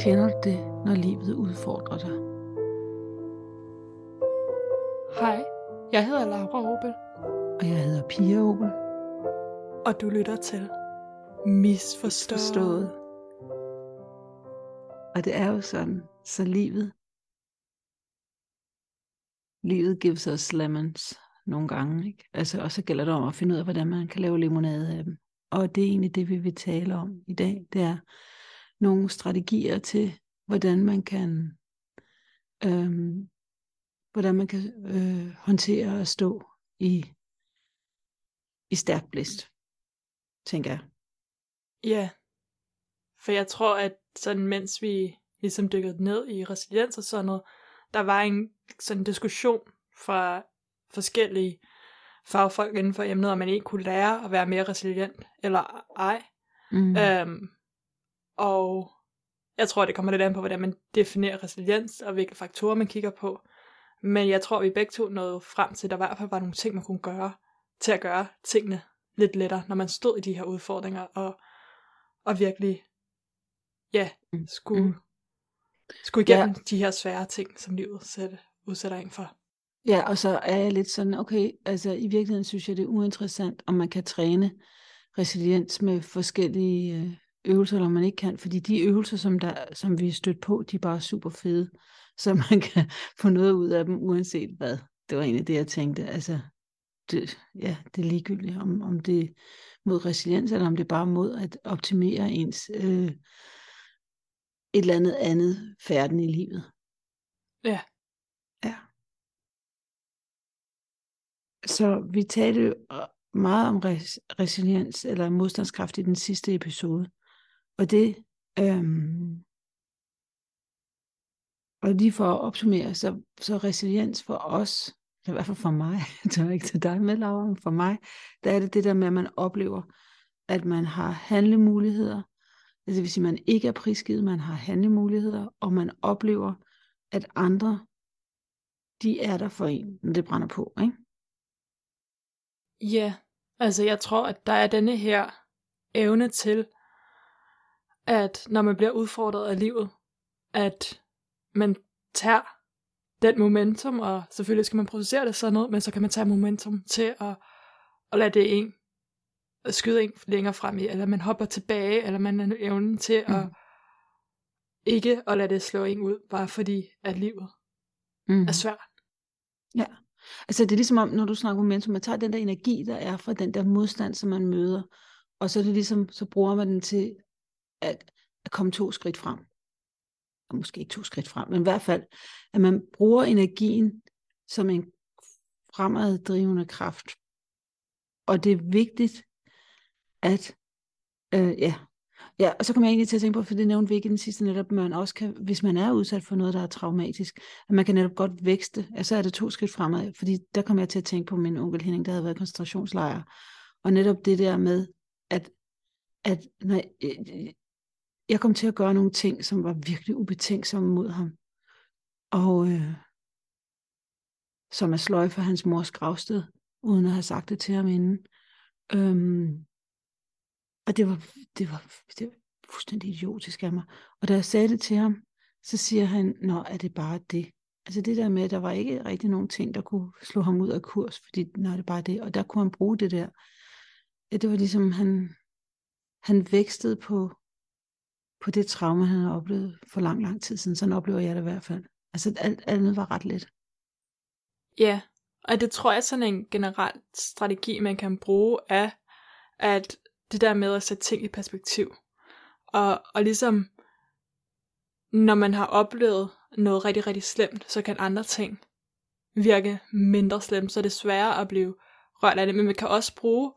Kender du det, når livet udfordrer dig? Hej, jeg hedder Laura Opel, Og jeg hedder Pia Opel. og du lytter til Misforstået. Forstået. Og det er jo sådan, så livet, livet gives us lemons nogle gange, ikke? Altså, og så gælder det om at finde ud af, hvordan man kan lave limonade af dem. Og det er egentlig det, vi vil tale om i dag. Det er nogle strategier til, hvordan man kan, øhm, hvordan man kan øh, håndtere at stå i, i stærk blæst, tænker jeg. Ja, for jeg tror, at sådan mens vi ligesom dykkede ned i resiliens og sådan noget, der var en sådan diskussion fra forskellige fagfolk inden for emnet, om man ikke kunne lære at være mere resilient, eller ej. Mm. Øhm, og jeg tror, det kommer lidt an på, hvordan man definerer resiliens, og hvilke faktorer man kigger på. Men jeg tror, vi begge to nåede frem til, at der i hvert fald var nogle ting, man kunne gøre, til at gøre tingene lidt lettere, når man stod i de her udfordringer, og, og virkelig, ja, Mm. skulle, Mm. skulle igennem de her svære ting, som livet sætte, udsætter en for. Ja, og så er jeg lidt sådan, okay, altså i virkeligheden synes jeg, det er uinteressant, om man kan træne resiliens med forskellige øh, øvelser, eller om man ikke kan, fordi de øvelser, som, der, som vi er stødt på, de er bare super fede, så man kan få noget ud af dem, uanset hvad. Det var egentlig det, jeg tænkte. Altså, det, ja, det er ligegyldigt, om, om det er mod resiliens, eller om det er bare mod at optimere ens øh, et eller andet andet færden i livet. Ja. Så vi talte øh, meget om res- resiliens eller modstandskraft i den sidste episode. Og det, øhm, og lige for at opsummere, så, så resiliens for os, i hvert fald for mig, det er ikke til dig med, Laura, men for mig, der er det det der med, at man oplever, at man har handlemuligheder, Altså, det vil sige, at man ikke er prisgivet, man har handlemuligheder, og man oplever, at andre, de er der for en, når det brænder på. Ikke? Ja, altså jeg tror, at der er denne her evne til, at når man bliver udfordret af livet, at man tager den momentum, og selvfølgelig skal man processere det sådan noget, men så kan man tage momentum til at, at lade det en at skyde en længere frem i, eller man hopper tilbage, eller man har evnen til mm. at ikke at lade det slå en ud, bare fordi at livet Mm. er svært. Ja, altså det er ligesom om, når du snakker momentum, man tager den der energi, der er fra den der modstand, som man møder, og så er det ligesom, så bruger man den til at, at komme to skridt frem. Og måske ikke to skridt frem, men i hvert fald, at man bruger energien som en fremaddrivende kraft. Og det er vigtigt, at, øh, ja, Ja, og så kommer jeg egentlig til at tænke på, for det nævnte vi ikke i den sidste netop, at man også kan, hvis man er udsat for noget, der er traumatisk, at man kan netop godt vækste, og så er det to skridt fremad, fordi der kommer jeg til at tænke på min onkel Henning, der havde været i koncentrationslejr, og netop det der med, at, at når jeg, jeg kom til at gøre nogle ting, som var virkelig ubetænksomme mod ham, og øh, som er sløj for hans mors gravsted, uden at have sagt det til ham inden. Øhm, og det var, det var, det var fuldstændig idiotisk af mig. Og da jeg sagde det til ham, så siger han, nå, er det bare det? Altså det der med, at der var ikke rigtig nogen ting, der kunne slå ham ud af kurs, fordi nå, er det bare det? Og der kunne han bruge det der. Ja, det var ligesom, han, han vækstede på, på det traume, han havde oplevet for lang, lang tid siden. Sådan oplever jeg det i hvert fald. Altså alt andet var ret let. Ja, og det tror jeg er sådan en generel strategi, man kan bruge, er, at det der med at sætte ting i perspektiv. Og, og ligesom, når man har oplevet noget rigtig, rigtig slemt, så kan andre ting virke mindre slemt, så det er sværere at blive rørt af det, men man kan også bruge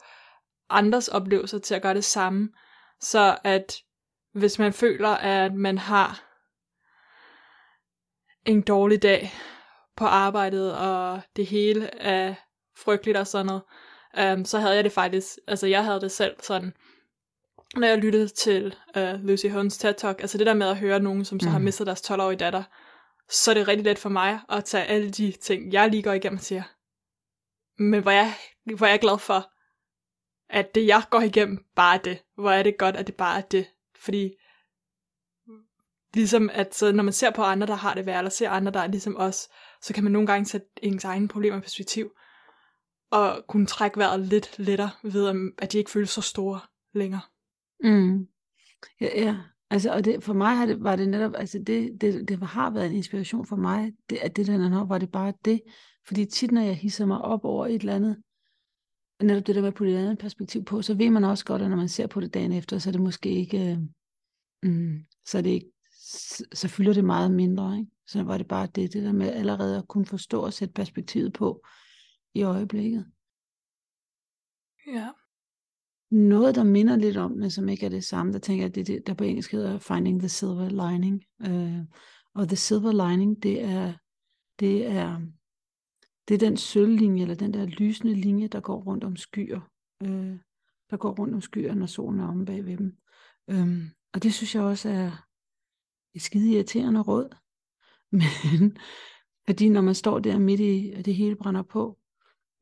andres oplevelser til at gøre det samme, så at hvis man føler, at man har en dårlig dag på arbejdet, og det hele er frygteligt og sådan noget, um, så havde jeg det faktisk, altså jeg havde det selv sådan, når jeg lyttede til uh, Lucy Huns TED Talk, altså det der med at høre nogen, som så mm. har mistet deres 12-årige datter, så er det rigtig let for mig at tage alle de ting, jeg lige går igennem og siger, men hvor jeg, hvor jeg er glad for, at det jeg går igennem, bare er det. Hvor er det godt, at det bare er det. Fordi ligesom at så når man ser på andre, der har det værre, eller ser andre, der er ligesom os, så kan man nogle gange sætte ens egne problemer i perspektiv, og kunne trække vejret lidt lettere ved, at de ikke føles så store længere. Mm. Ja, ja. Altså, og det, for mig har det, var det netop, altså det, det, det har været en inspiration for mig, det, at det der når var det bare det. Fordi tit, når jeg hisser mig op over et eller andet, netop det der med at putte et andet perspektiv på, så ved man også godt, at når man ser på det dagen efter, så er det måske ikke, øh, mm, så er det ikke, så, så fylder det meget mindre, ikke? Så var det bare det, det der med allerede at kunne forstå og sætte perspektivet på i øjeblikket. Ja. Noget, der minder lidt om, men som ikke er det samme, der tænker jeg, det, det der på engelsk hedder Finding the Silver Lining. Uh, og the Silver Lining, det er, det er, det er den sølvlinje, eller den der lysende linje, der går rundt om skyer. Uh, der går rundt om skyer, når solen er omme bag ved dem. Um, og det synes jeg også er et skide irriterende råd. Men, fordi når man står der midt i, at det hele brænder på,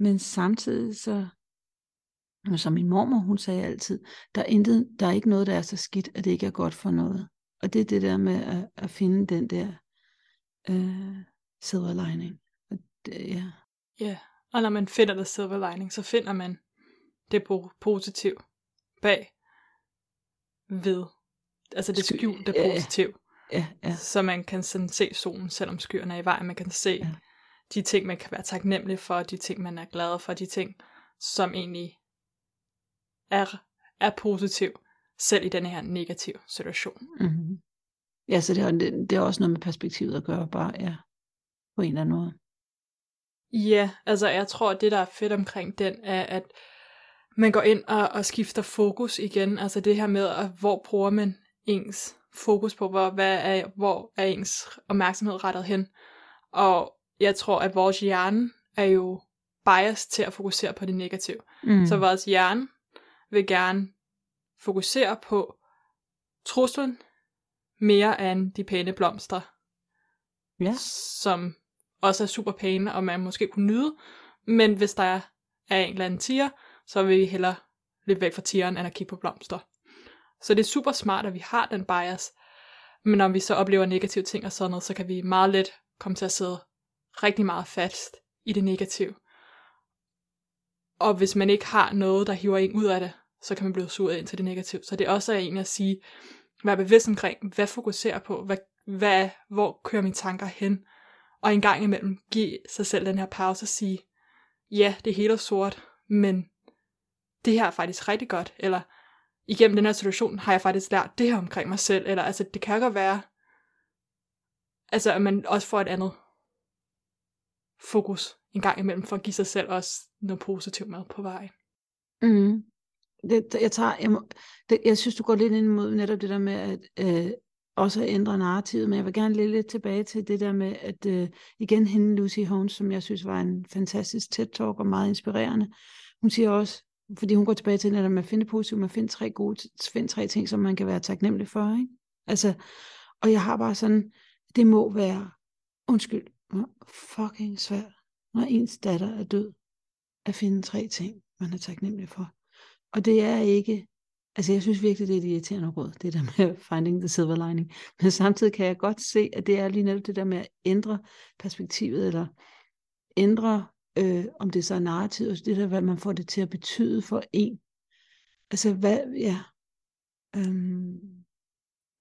men samtidig så, som min mormor, hun sagde altid, der er, intet, der er ikke noget, der er så skidt, at det ikke er godt for noget. Og det er det der med at, at finde den der øh, silver lining. Og det, ja. ja, og når man finder silver lining, så finder man det positiv bag ved, altså det skjulte positiv. Ja, ja. Så man kan sådan se solen, selvom skyerne er i vejen. Man kan se ja. De ting, man kan være taknemmelig for, de ting, man er glad for, de ting, som egentlig er, er positiv, selv i den her negative situation. Mm-hmm. Ja, så det er, det, det er også noget med perspektivet at gøre, bare ja, på en eller anden måde. Ja, altså jeg tror, at det, der er fedt omkring den, er, at man går ind og, og skifter fokus igen. Altså det her med, at hvor bruger man ens fokus på, hvor, hvad er, hvor er ens opmærksomhed rettet hen. Og jeg tror, at vores hjerne er jo bias til at fokusere på det negative. Mm. Så vores hjerne vil gerne fokusere på truslen mere end de pæne blomster. Ja. Som også er super pæne, og man måske kunne nyde. Men hvis der er en eller anden tiger, så vil vi hellere løbe væk fra tigeren, end at kigge på blomster. Så det er super smart, at vi har den bias. Men når vi så oplever negative ting og sådan noget, så kan vi meget let komme til at sidde rigtig meget fast i det negative. Og hvis man ikke har noget, der hiver en ud af det, så kan man blive suget ind til det negative. Så det er også egentlig at sige, vær bevidst omkring, hvad fokuserer på, hvad, hvad, hvor kører mine tanker hen, og en gang imellem give sig selv den her pause og sige, ja, det hele er sort, men det her er faktisk rigtig godt, eller igennem den her situation har jeg faktisk lært det her omkring mig selv, eller altså det kan godt være, altså at man også får et andet fokus en gang imellem, for at give sig selv også noget positivt med på vej. Mm. Det, jeg, tager, jeg, må, det, jeg synes, du går lidt ind mod netop det der med, at øh, også at ændre narrativet, men jeg vil gerne lidt, lidt tilbage til det der med, at øh, igen hende Lucy Holmes, som jeg synes var en fantastisk TED-talk og meget inspirerende, hun siger også, fordi hun går tilbage til, at man finder positivt, man finder tre gode, finder tre ting, som man kan være taknemmelig for, ikke? Altså, og jeg har bare sådan, det må være, undskyld, fucking svært, når ens datter er død, at finde tre ting, man er taknemmelig for. Og det er ikke, altså jeg synes virkelig, det er et irriterende råd, det der med finding the silver lining. Men samtidig kan jeg godt se, at det er lige netop det der med at ændre perspektivet, eller ændre øh, om det så er narrativet, altså det der, hvad man får det til at betyde for en. Altså, hvad, ja, øhm,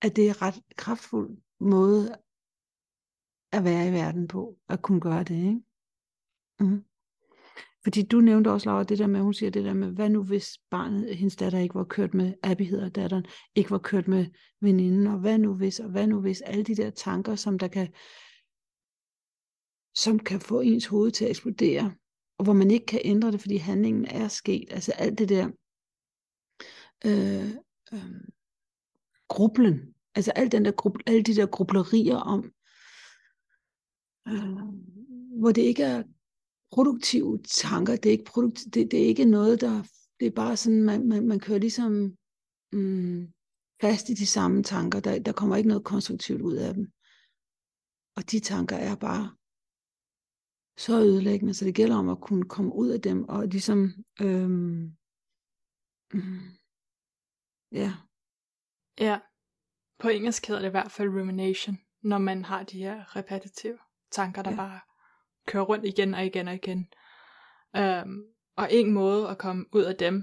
at det er ret kraftfuld måde at være i verden på, at kunne gøre det, ikke? Mm. Fordi du nævnte også, Laura, det der med, hun siger det der med, hvad nu hvis barnet, hendes datter ikke var kørt med, Abby hedder datteren, ikke var kørt med veninden, og hvad nu hvis, og hvad nu hvis, alle de der tanker, som der kan som kan få ens hoved til at eksplodere, og hvor man ikke kan ændre det, fordi handlingen er sket. Altså alt det der øh, øh, grublen, altså alt den der grub, alle de der grublerier om, øh, hvor det ikke er produktive tanker, det er ikke, produkt, det, det er ikke noget, der, det er bare sådan, man, man, man kører ligesom mm, fast i de samme tanker, der, der kommer ikke noget konstruktivt ud af dem. Og de tanker er bare så ødelæggende, så det gælder om at kunne komme ud af dem og ligesom øhm, Mm. Ja. Ja. På engelsk hedder det i hvert fald rumination, når man har de her repetitive tanker, der ja. bare kører rundt igen og igen og igen. Um, og en måde at komme ud af dem,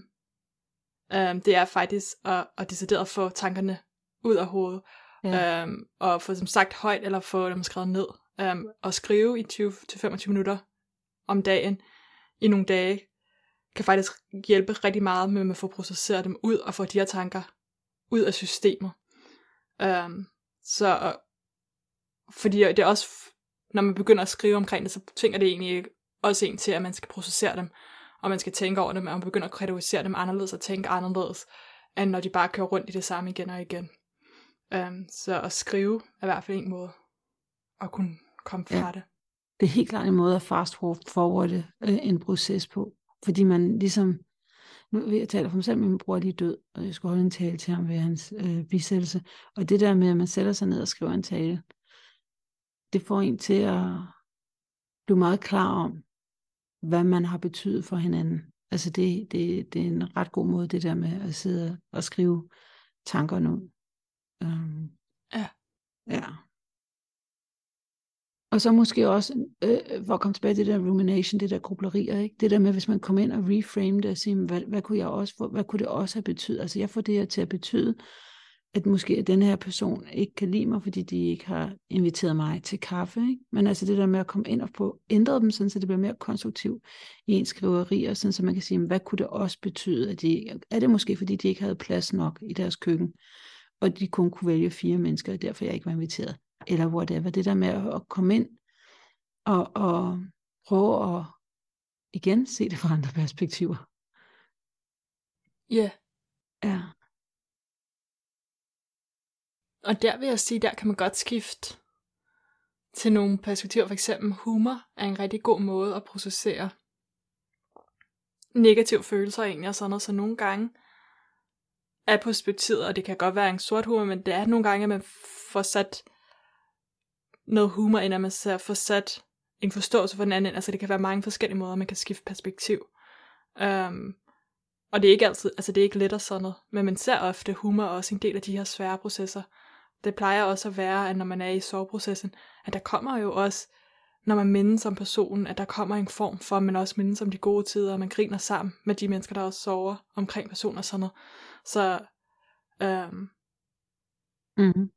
um, det er faktisk at, at decideret få tankerne ud af hovedet. Ja. Um, og få dem sagt højt, eller få dem skrevet ned. Um, og skrive i 20-25 minutter om dagen i nogle dage, kan faktisk hjælpe rigtig meget med at få processeret dem ud og få de her tanker ud af systemet. Um, så fordi det er også, når man begynder at skrive omkring det, så tvinger det egentlig også en til, at man skal processere dem, og man skal tænke over dem, og man begynder at kategorisere dem anderledes og tænke anderledes, end når de bare kører rundt i det samme igen og igen. Um, så at skrive er i hvert fald en måde at kunne komme fra ja. det. Det er helt klart en måde at fast forwarde øh, en proces på, fordi man ligesom, nu vil jeg tale for mig selv, min bror er lige død, og jeg skulle holde en tale til ham ved hans øh, bisættelse, og det der med, at man sætter sig ned og skriver en tale, det får en til at blive meget klar om, hvad man har betydet for hinanden. Altså det, det, det er en ret god måde, det der med at sidde og skrive tankerne ud. Um, ja. Ja. Og så måske også, øh, for at komme tilbage til det der rumination, det der grublerier, ikke? det der med, hvis man kommer ind og reframe det og siger, hvad, hvad, kunne jeg også, hvad kunne det også have betydet? Altså jeg får det her til at betyde, at måske den her person ikke kan lide mig, fordi de ikke har inviteret mig til kaffe. Ikke? Men altså det der med at komme ind og få ændret dem, sådan, så det bliver mere konstruktivt i ens skriverier, sådan, så man kan sige, hvad kunne det også betyde? At de, er det måske, fordi de ikke havde plads nok i deres køkken, og de kun kunne vælge fire mennesker, og derfor jeg ikke var inviteret? Eller whatever. Det der med at komme ind og, og prøve at igen se det fra andre perspektiver. Ja. Yeah. Ja. Og der vil jeg sige, der kan man godt skifte til nogle perspektiver. For eksempel humor er en rigtig god måde at processere negative følelser egentlig og sådan noget. Så nogle gange er perspektivet, og det kan godt være en sort humor, men det er nogle gange, at man får sat noget humor ind, at man får sat en forståelse for den anden. Altså det kan være mange forskellige måder, man kan skifte perspektiv. Um, og det er ikke altid, altså det er ikke let og sådan noget, men man ser ofte humor også en del af de her svære processer det plejer også at være, at når man er i soveprocessen, at der kommer jo også, når man mindes om personen, at der kommer en form for, man også mindes om de gode tider, og man griner sammen med de mennesker, der også sover omkring personer og sådan noget. Så øhm, mm-hmm.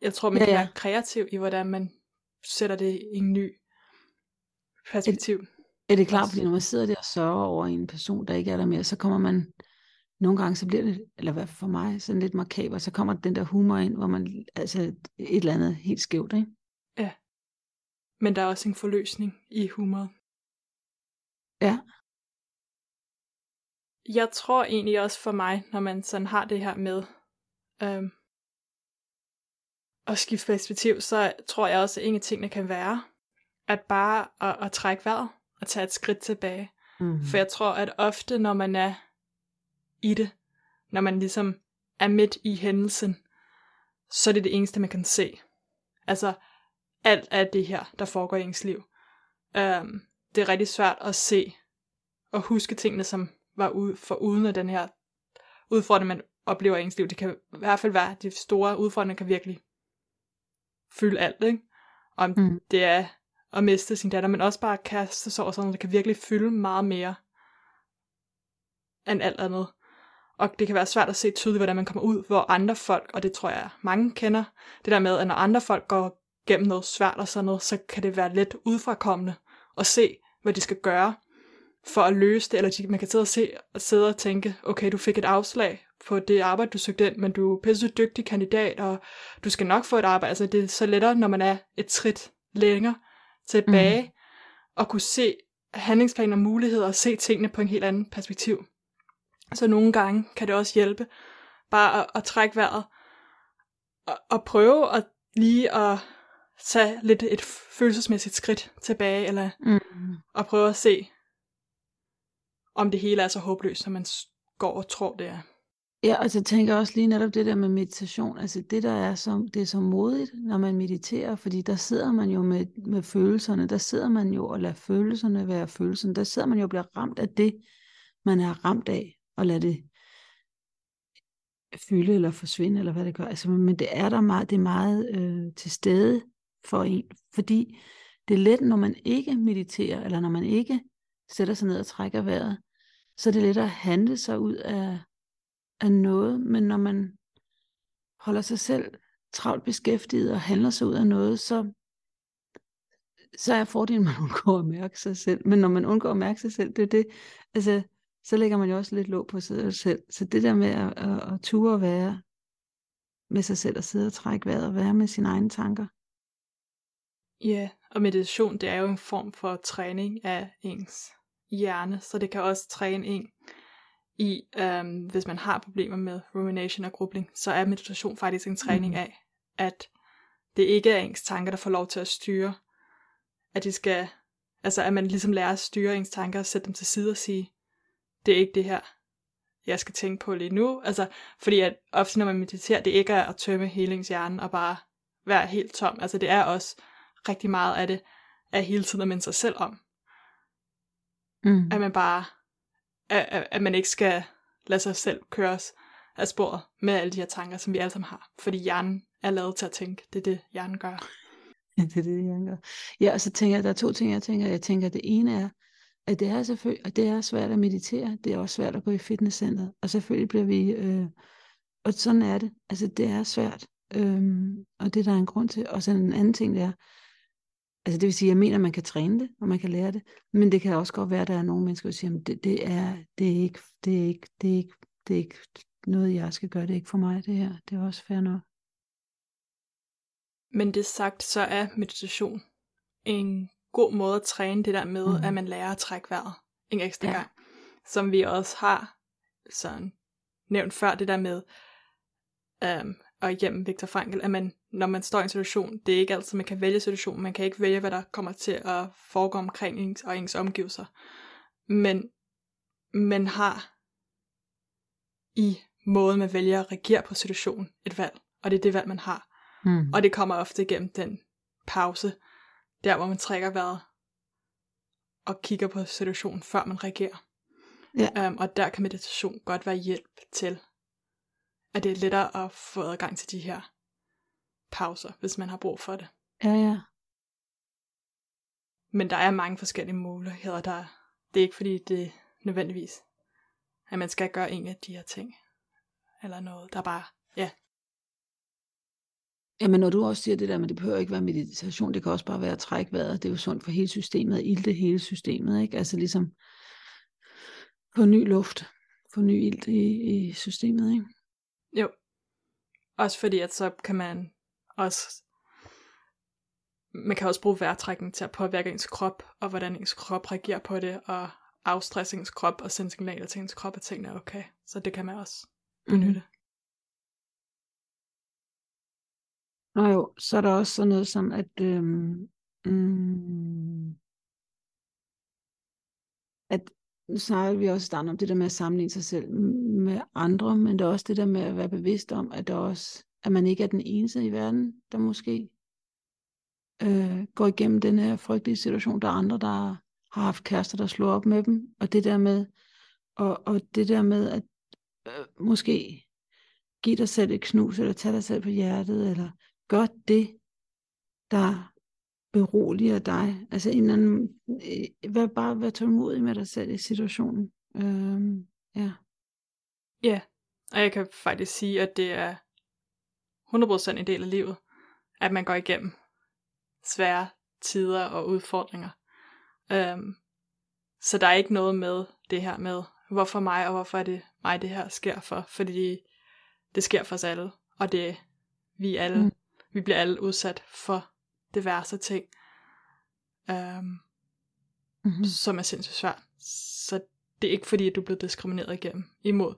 jeg tror, man ja, kan ja. være kreativ i, hvordan man sætter det i en ny perspektiv. Er, er det klart, fordi når man sidder der og sørger over en person, der ikke er der mere, så kommer man nogle gange så bliver det, eller hvad for mig, sådan lidt makaber, så kommer den der humor ind, hvor man, altså et eller andet helt skævt, ikke? Ja. Men der er også en forløsning i humor. Ja. Jeg tror egentlig også for mig, når man sådan har det her med øhm, at skifte perspektiv, så tror jeg også, at en af tingene kan være, at bare at, at trække vejret og tage et skridt tilbage. Mm. For jeg tror, at ofte, når man er i det, når man ligesom er midt i hændelsen, så er det det eneste, man kan se. Altså, alt af det her, der foregår i ens liv. Um, det er rigtig svært at se og huske tingene, som var ude for uden af den her udfordring, man oplever i ens liv. Det kan i hvert fald være, at de store udfordringer kan virkelig fylde alt, ikke? Om mm. det er at miste sin datter, men også bare at kaste sig over sådan, det kan virkelig fylde meget mere end alt andet. Og det kan være svært at se tydeligt, hvordan man kommer ud, hvor andre folk, og det tror jeg mange kender, det der med, at når andre folk går gennem noget svært og sådan noget, så kan det være lidt udfrakommende at se, hvad de skal gøre for at løse det, eller de, man kan sidde og, se, og sidde og tænke, okay, du fik et afslag på det arbejde, du søgte ind, men du er pisse dygtig kandidat, og du skal nok få et arbejde. Altså det er så lettere, når man er et trit længere tilbage, mm. og kunne se handlingsplaner og muligheder, og se tingene på en helt anden perspektiv. Så nogle gange kan det også hjælpe bare at, at trække vejret og, og prøve at lige at tage lidt et følelsesmæssigt skridt tilbage, eller mm. at prøve at se, om det hele er så håbløst, som man går og tror, det er. Ja, altså jeg tænker også lige netop det der med meditation, altså det der er så, det er så modigt, når man mediterer, fordi der sidder man jo med, med følelserne, der sidder man jo og lader følelserne være følelserne, der sidder man jo og bliver ramt af det, man er ramt af, og lade det fylde eller forsvinde, eller hvad det gør. Altså, men det er der meget, det er meget øh, til stede for en, fordi det er let, når man ikke mediterer, eller når man ikke sætter sig ned og trækker vejret, så er det let at handle sig ud af, af noget, men når man holder sig selv travlt beskæftiget og handler sig ud af noget, så, så er fordelen, at man undgår at mærke sig selv. Men når man undgår at mærke sig selv, det er det, altså, så lægger man jo også lidt låg på sig selv. Så det der med at, at, at ture at være med sig selv og sidde og trække vejret og være med sine egne tanker. Ja, og meditation, det er jo en form for træning af ens hjerne, så det kan også træne en i, øhm, hvis man har problemer med rumination og grubling, så er meditation faktisk en træning mm. af, at det ikke er ens tanker, der får lov til at styre, at de skal, altså at man ligesom lærer at styre ens tanker og sætte dem til side og sige, det er ikke det her, jeg skal tænke på lige nu. Altså, fordi at ofte når man mediterer, det ikke er at tømme hjerne og bare være helt tom. Altså det er også rigtig meget af det, at hele tiden at minde sig selv om. Mm. At man bare, at, at man ikke skal lade sig selv køres af sporet med alle de her tanker, som vi alle sammen har. Fordi hjernen er lavet til at tænke. Det er det, hjernen gør. Ja, det er det, hjernen gør. Ja, og så tænker jeg, der er to ting, jeg tænker. Jeg tænker, det ene er, at det er selvfølgelig, at det er svært at meditere, det er også svært at gå i fitnesscenteret, og selvfølgelig bliver vi, øh, og sådan er det, altså det er svært, øh, og det der er en grund til, og så en anden ting det er, altså det vil sige, jeg mener, man kan træne det, og man kan lære det, men det kan også godt være, at der er nogle mennesker, der siger, at det, det, er, det, er ikke, det, er ikke, det, er ikke, det er ikke noget, jeg skal gøre, det er ikke for mig det her, det er også fair nok. Men det sagt, så er meditation en god måde at træne det der med, mm. at man lærer at trække vejret en ekstra ja. gang. Som vi også har sådan nævnt før, det der med, um, og igennem Viktor Frankl, at man, når man står i en situation, det er ikke altid, man kan vælge situationen, man kan ikke vælge, hvad der kommer til at foregå omkring ens og ens omgivelser. Men man har i måden, man vælger at reagere på situationen, et valg. Og det er det valg, man har. Mm. Og det kommer ofte igennem den pause, der hvor man trækker vejret og kigger på situationen, før man reagerer. Ja. Um, og der kan meditation godt være hjælp til, at det er lettere at få adgang til de her pauser, hvis man har brug for det. Ja, ja. Men der er mange forskellige muligheder. Der, det er ikke fordi, det nødvendigvis, at man skal gøre en af de her ting. Eller noget, der bare, ja, Jamen når du også siger det der, men det behøver ikke være meditation, det kan også bare være at trække vejret, det er jo sundt for hele systemet, at ilde hele systemet, ikke? Altså ligesom få ny luft, få ny ilt i, i systemet, ikke? Jo. Også fordi, at så kan man også man kan også bruge vejrtrækning til at påvirke ens krop, og hvordan ens krop reagerer på det, og afstresse ens krop, og sende signaler til ens krop, at tingene er okay. Så det kan man også benytte. Mm-hmm. Nå jo, så er der også sådan noget som, at, øhm, mm, at nu snakker vi også starten om det der med at sammenligne sig selv med andre, men det er også det der med at være bevidst om, at, der også, at man ikke er den eneste i verden, der måske øh, går igennem den her frygtelige situation. Der er andre, der har haft kærester, der slår op med dem, og det der med, og, og det der med at øh, måske give dig selv et knus, eller tage dig selv på hjertet, eller gør det, der beroliger dig. Altså en eller anden, øh, vær bare vær tålmodig med dig selv i situationen. Øhm, ja. Ja, og jeg kan faktisk sige, at det er 100% en del af livet, at man går igennem svære tider og udfordringer. Øhm, så der er ikke noget med det her med, hvorfor mig, og hvorfor er det mig, det her sker for. Fordi det sker for os alle, og det vi alle mm vi bliver alle udsat for diverse ting, øhm, mm-hmm. som er sindssygt svært. Så det er ikke fordi, at du er blevet diskrimineret igennem imod,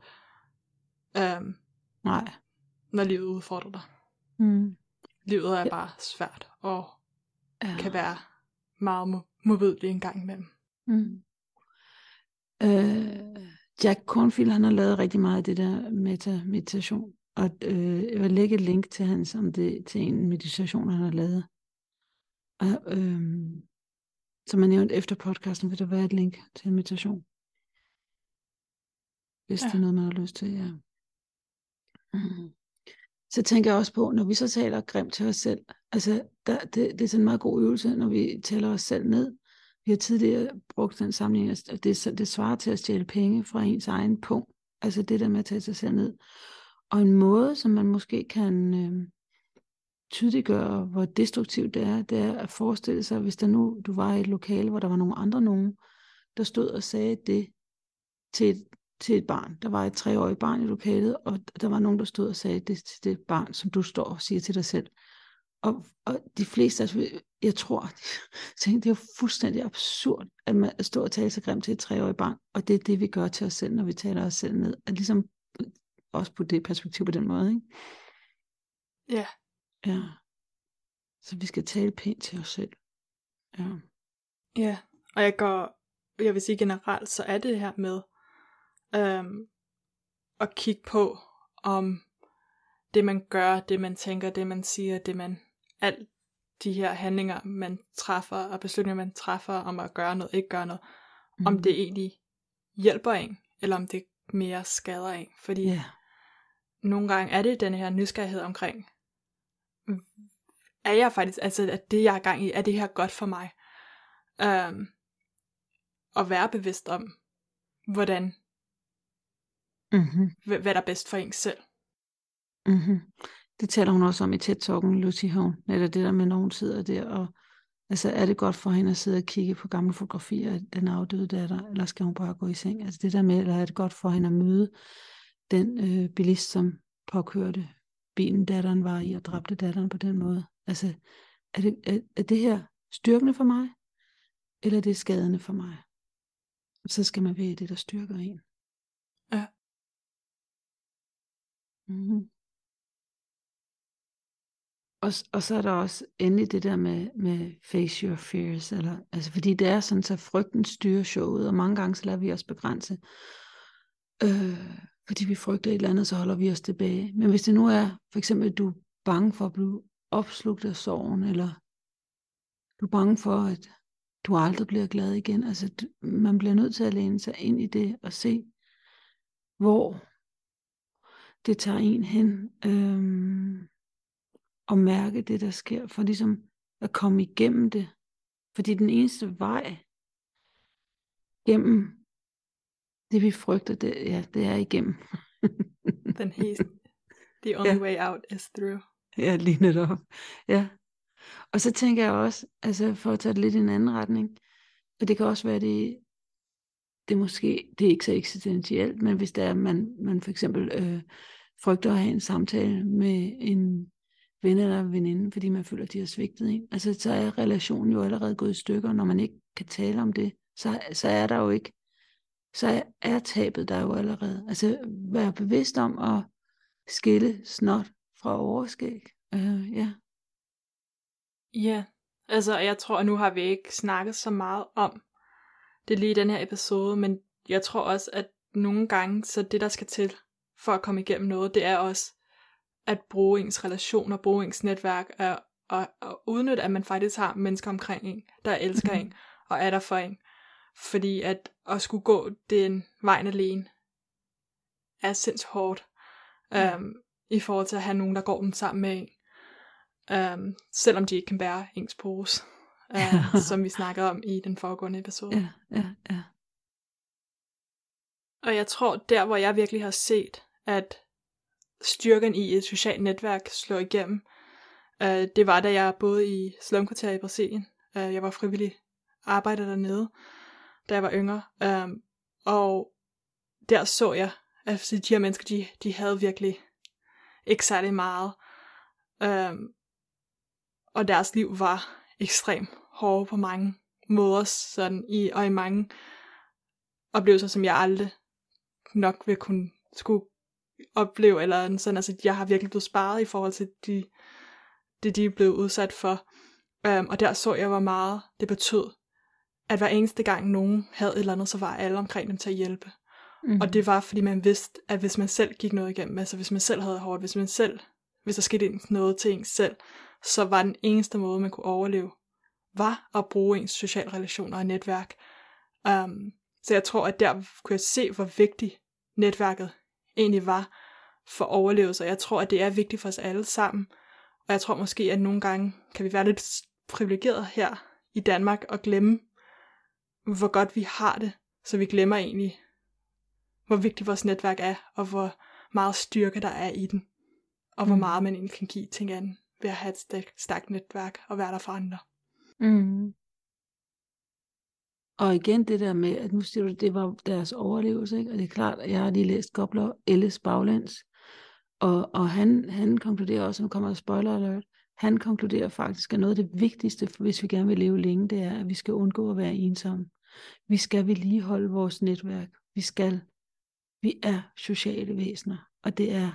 øhm, Nej. når livet udfordrer dig. Mm. Livet er ja. bare svært, og ja. kan være meget mo- modbydeligt en gang imellem. Mm. Øh, Jack Cornfield, han har lavet rigtig meget af det der meta-meditation. Og øh, jeg vil lægge et link til hans om det, til en meditation, han har lavet. Og, øh, som jeg nævnte efter podcasten, vil der være et link til en meditation. hvis ja. det er noget, man har lyst til, ja. Mm. Så tænker jeg også på, når vi så taler grimt til os selv, altså der, det, det er sådan en meget god øvelse, når vi taler os selv ned. Vi har tidligere brugt den sammenligning, at det, det svarer til at stjæle penge fra ens egen punkt. Altså det der med at tage sig selv ned. Og en måde, som man måske kan øh, tydeliggøre, hvor destruktivt det er, det er at forestille sig, hvis der nu du var i et lokale, hvor der var nogle andre nogen, der stod og sagde det til et, til et barn. Der var et treårigt barn i lokalet, og der var nogen, der stod og sagde det til det barn, som du står og siger til dig selv. Og, og de fleste, altså, jeg tror, tænkte, det er jo fuldstændig absurd, at man står og taler så grimt til et treårigt barn, og det er det, vi gør til os selv, når vi taler os selv ned. At ligesom også på det perspektiv på den måde, ikke? Ja. Ja. Så vi skal tale pænt til os selv. Ja. Ja, og jeg går, jeg vil sige generelt, så er det her med øhm, at kigge på, om det man gør, det man tænker, det man siger, det man, alt de her handlinger, man træffer, og beslutninger, man træffer om at gøre noget, ikke gøre noget, mm. om det egentlig hjælper en, eller om det mere skader en. Fordi yeah. Nogle gange er det den her nysgerrighed omkring, er jeg faktisk, altså at det jeg er gang i, er det her godt for mig? Um, at være bevidst om, hvordan, mm-hmm. hvad der er bedst for en selv. Mm-hmm. Det taler hun også om i TED Talken, Lucy Hone, eller det der med, når hun sidder der, og altså, er det godt for hende at sidde og kigge på gamle fotografier af den afdøde datter, eller skal hun bare gå i seng? Altså det der med, eller er det godt for hende at møde den øh, bilist, som påkørte bilen, datteren var i, og dræbte datteren på den måde? Altså, er det, er, er det her styrkende for mig, eller er det skadende for mig? Så skal man vælge det, der styrker en. Ja. Mm-hmm. Og, og så er der også endelig det der med, med face your fears, eller, altså fordi det er sådan, så frygten styrer showet, og mange gange så lader vi os begrænse. Øh, fordi vi frygter et eller andet, så holder vi os tilbage. Men hvis det nu er, for eksempel, at du er bange for at blive opslugt af sorgen, eller du er bange for, at du aldrig bliver glad igen. Altså, man bliver nødt til at læne sig ind i det og se, hvor det tager en hen. Øhm, og mærke det, der sker, for ligesom at komme igennem det. Fordi den eneste vej gennem det, vi frygter, det, ja, det er igennem. den helt, the only ja. way out is through. Ja, lige netop. Ja. Og så tænker jeg også, altså for at tage det lidt i en anden retning, og det kan også være, det, det måske, det er ikke så eksistentielt, men hvis det er, man, man for eksempel øh, frygter at have en samtale med en ven eller veninde, fordi man føler, at de har svigtet en. Altså, så er relationen jo allerede gået i stykker, når man ikke kan tale om det. Så, så er der jo ikke, så er tabet der jo allerede. Altså, være bevidst om at skille snot fra overskæg. Uh, ja. Ja, altså jeg tror, at nu har vi ikke snakket så meget om det lige i den her episode, men jeg tror også, at nogle gange, så det der skal til for at komme igennem noget, det er også at bruge ens relation og bruge ens netværk og, og, og udnytte, at man faktisk har mennesker omkring en, der elsker mm. en og er der for en. Fordi at at skulle gå den vejen alene er sindssygt hårdt. Mm. Um, I forhold til at have nogen, der går den sammen med en. Um, selvom de ikke kan bære ens pose. Uh, som vi snakkede om i den foregående episode. Ja, ja, ja. Og jeg tror, der hvor jeg virkelig har set, at styrken i et socialt netværk slår igennem. Uh, det var, da jeg boede i slumkvarter i Brasilien. Uh, jeg var frivillig arbejder dernede, da jeg var yngre. Um, og der så jeg, at de her mennesker, de, de havde virkelig ikke særlig meget. Um, og deres liv var ekstremt hårde på mange måder, sådan i, og i mange oplevelser, som jeg aldrig nok vil kunne skulle opleve, eller sådan, altså jeg har virkelig blevet sparet i forhold til de, det, de er blevet udsat for. Um, og der så jeg, hvor meget det betød, at hver eneste gang nogen havde et eller andet, så var alle omkring dem til at hjælpe. Mm. Og det var, fordi man vidste, at hvis man selv gik noget igennem, altså hvis man selv havde hårdt, hvis man selv, hvis der skete noget til en selv, så var den eneste måde, man kunne overleve, var at bruge ens sociale relationer og netværk. Um, så jeg tror, at der kunne jeg se, hvor vigtig netværket egentlig var for overlevelse. Jeg tror, at det er vigtigt for os alle sammen. Og jeg tror måske, at nogle gange kan vi være lidt privilegeret her i Danmark og glemme, hvor godt vi har det. Så vi glemmer egentlig, hvor vigtigt vores netværk er, og hvor meget styrke der er i den. Og hvor mm. meget man egentlig kan give til anden ved at have et stærkt, stærkt netværk og være der for andre. Mm. Og igen det der med, at nu siger du, det var deres overlevelse, ikke? og det er klart, at jeg har lige læst Gobler Elles baglæns, og, og han, han konkluderer også, nu kommer der spoiler alert, han konkluderer faktisk, at noget af det vigtigste, hvis vi gerne vil leve længe, det er, at vi skal undgå at være ensomme. Vi skal vedligeholde vores netværk. Vi skal. Vi er sociale væsener, og det er,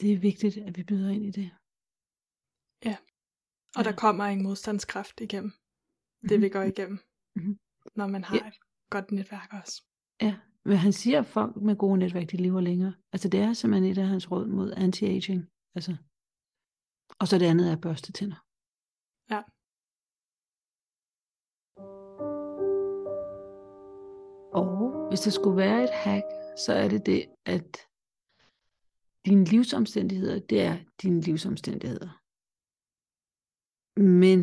det er vigtigt, at vi byder ind i det. Ja, og ja. der kommer en modstandskraft igennem det, mm-hmm. vi går igennem, mm-hmm. når man har ja. et godt netværk også. Ja, men han siger, at folk med gode netværk, de lever længere. Altså det er simpelthen et af hans råd mod anti-aging. Altså. Og så det andet er børste tænder. Ja. Og hvis der skulle være et hack, så er det det, at dine livsomstændigheder, det er dine livsomstændigheder. Men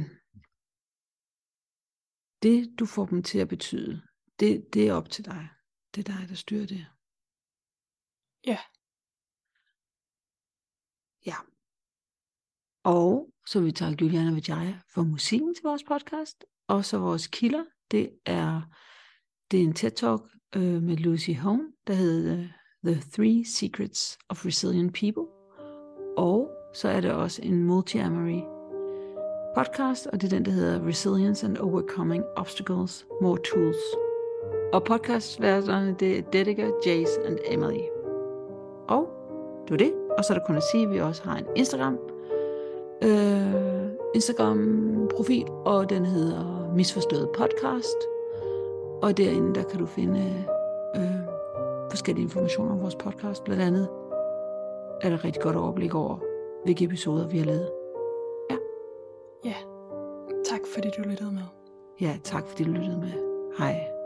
det, du får dem til at betyde, det, det er op til dig. Det er dig, der styrer det. Ja. Ja. Og så vil vi takke Juliana Vijaya for musikken til vores podcast. Og så vores kilder, det er, det er en TED-talk øh, med Lucy Hone, der hedder The Three Secrets of Resilient People. Og så er det også en multi-amory podcast, og det er den, der hedder Resilience and Overcoming Obstacles, More Tools. Og podcastværterne, det er Dedica, Jace and Emily. Og det var det. Og så er der kun at sige, at vi også har en Instagram, øh, Instagram-profil, og den hedder Misforstået Podcast. Og derinde, der kan du finde øh, forskellige informationer om vores podcast. Blandt andet er der rigtig godt overblik over, hvilke episoder vi har lavet. Ja. Ja. Tak fordi du lyttede med. Ja, tak fordi du lyttede med. Hej.